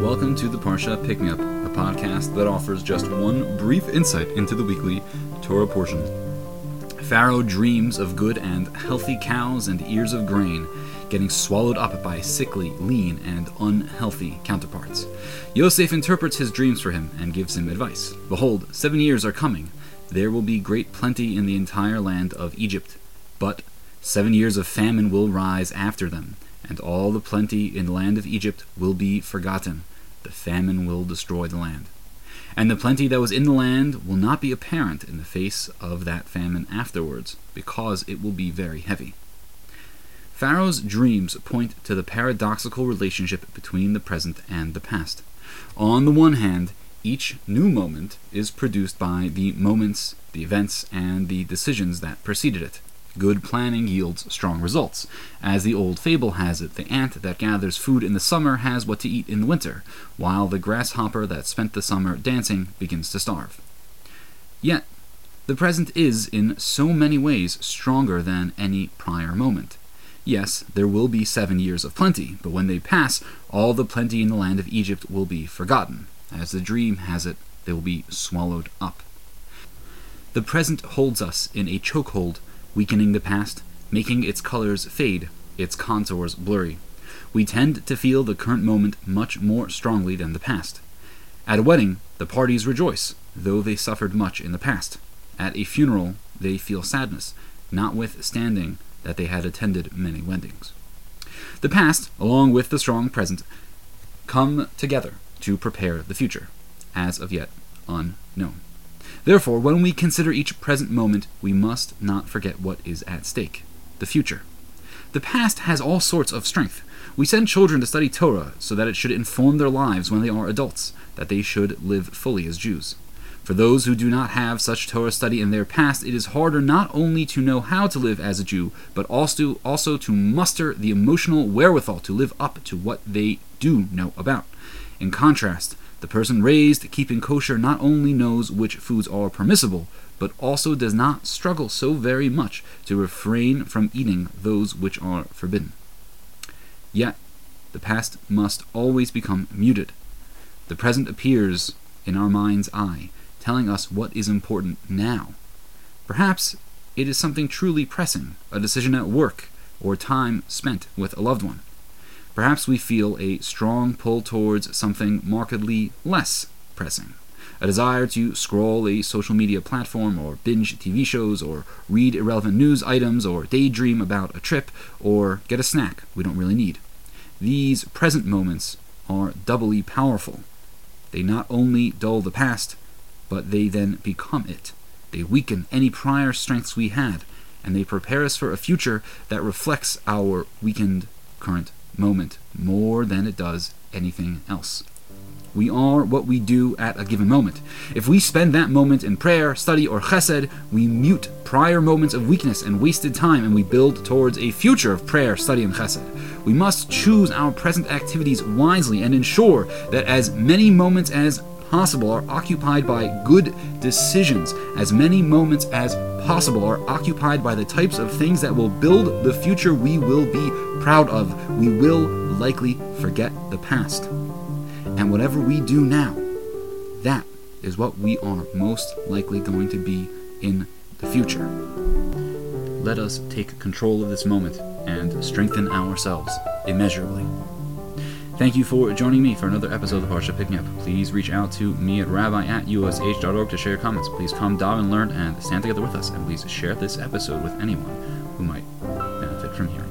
welcome to the Parsha Pick Me Up, a podcast that offers just one brief insight into the weekly Torah portion. Pharaoh dreams of good and healthy cows and ears of grain getting swallowed up by sickly, lean, and unhealthy counterparts. Yosef interprets his dreams for him and gives him advice. Behold, seven years are coming. There will be great plenty in the entire land of Egypt. But seven years of famine will rise after them and all the plenty in the land of Egypt will be forgotten. The famine will destroy the land. And the plenty that was in the land will not be apparent in the face of that famine afterwards, because it will be very heavy. Pharaoh's dreams point to the paradoxical relationship between the present and the past. On the one hand, each new moment is produced by the moments, the events, and the decisions that preceded it. Good planning yields strong results. As the old fable has it, the ant that gathers food in the summer has what to eat in the winter, while the grasshopper that spent the summer dancing begins to starve. Yet, the present is, in so many ways, stronger than any prior moment. Yes, there will be seven years of plenty, but when they pass, all the plenty in the land of Egypt will be forgotten. As the dream has it, they will be swallowed up. The present holds us in a chokehold weakening the past, making its colors fade, its contours blurry. We tend to feel the current moment much more strongly than the past. At a wedding, the parties rejoice, though they suffered much in the past. At a funeral, they feel sadness, notwithstanding that they had attended many weddings. The past, along with the strong present, come together to prepare the future, as of yet unknown. Therefore, when we consider each present moment, we must not forget what is at stake the future. The past has all sorts of strength. We send children to study Torah so that it should inform their lives when they are adults, that they should live fully as Jews. For those who do not have such Torah study in their past, it is harder not only to know how to live as a Jew, but also, also to muster the emotional wherewithal to live up to what they do know about. In contrast, the person raised keeping kosher not only knows which foods are permissible, but also does not struggle so very much to refrain from eating those which are forbidden. Yet, the past must always become muted. The present appears in our mind's eye, telling us what is important now. Perhaps it is something truly pressing, a decision at work, or time spent with a loved one. Perhaps we feel a strong pull towards something markedly less pressing. A desire to scroll a social media platform, or binge TV shows, or read irrelevant news items, or daydream about a trip, or get a snack we don't really need. These present moments are doubly powerful. They not only dull the past, but they then become it. They weaken any prior strengths we had, and they prepare us for a future that reflects our weakened current moment more than it does anything else. We are what we do at a given moment. If we spend that moment in prayer, study, or chesed, we mute prior moments of weakness and wasted time and we build towards a future of prayer, study, and chesed. We must choose our present activities wisely and ensure that as many moments as possible are occupied by good decisions, as many moments as possible are occupied by the types of things that will build the future we will be proud of. We will likely forget the past. And whatever we do now, that is what we are most likely going to be in the future. Let us take control of this moment and strengthen ourselves immeasurably. Thank you for joining me for another episode of Parsha Pick Me Up. Please reach out to me at rabbi at ush.org to share your comments. Please come down and learn and stand together with us. And please share this episode with anyone who might benefit from hearing.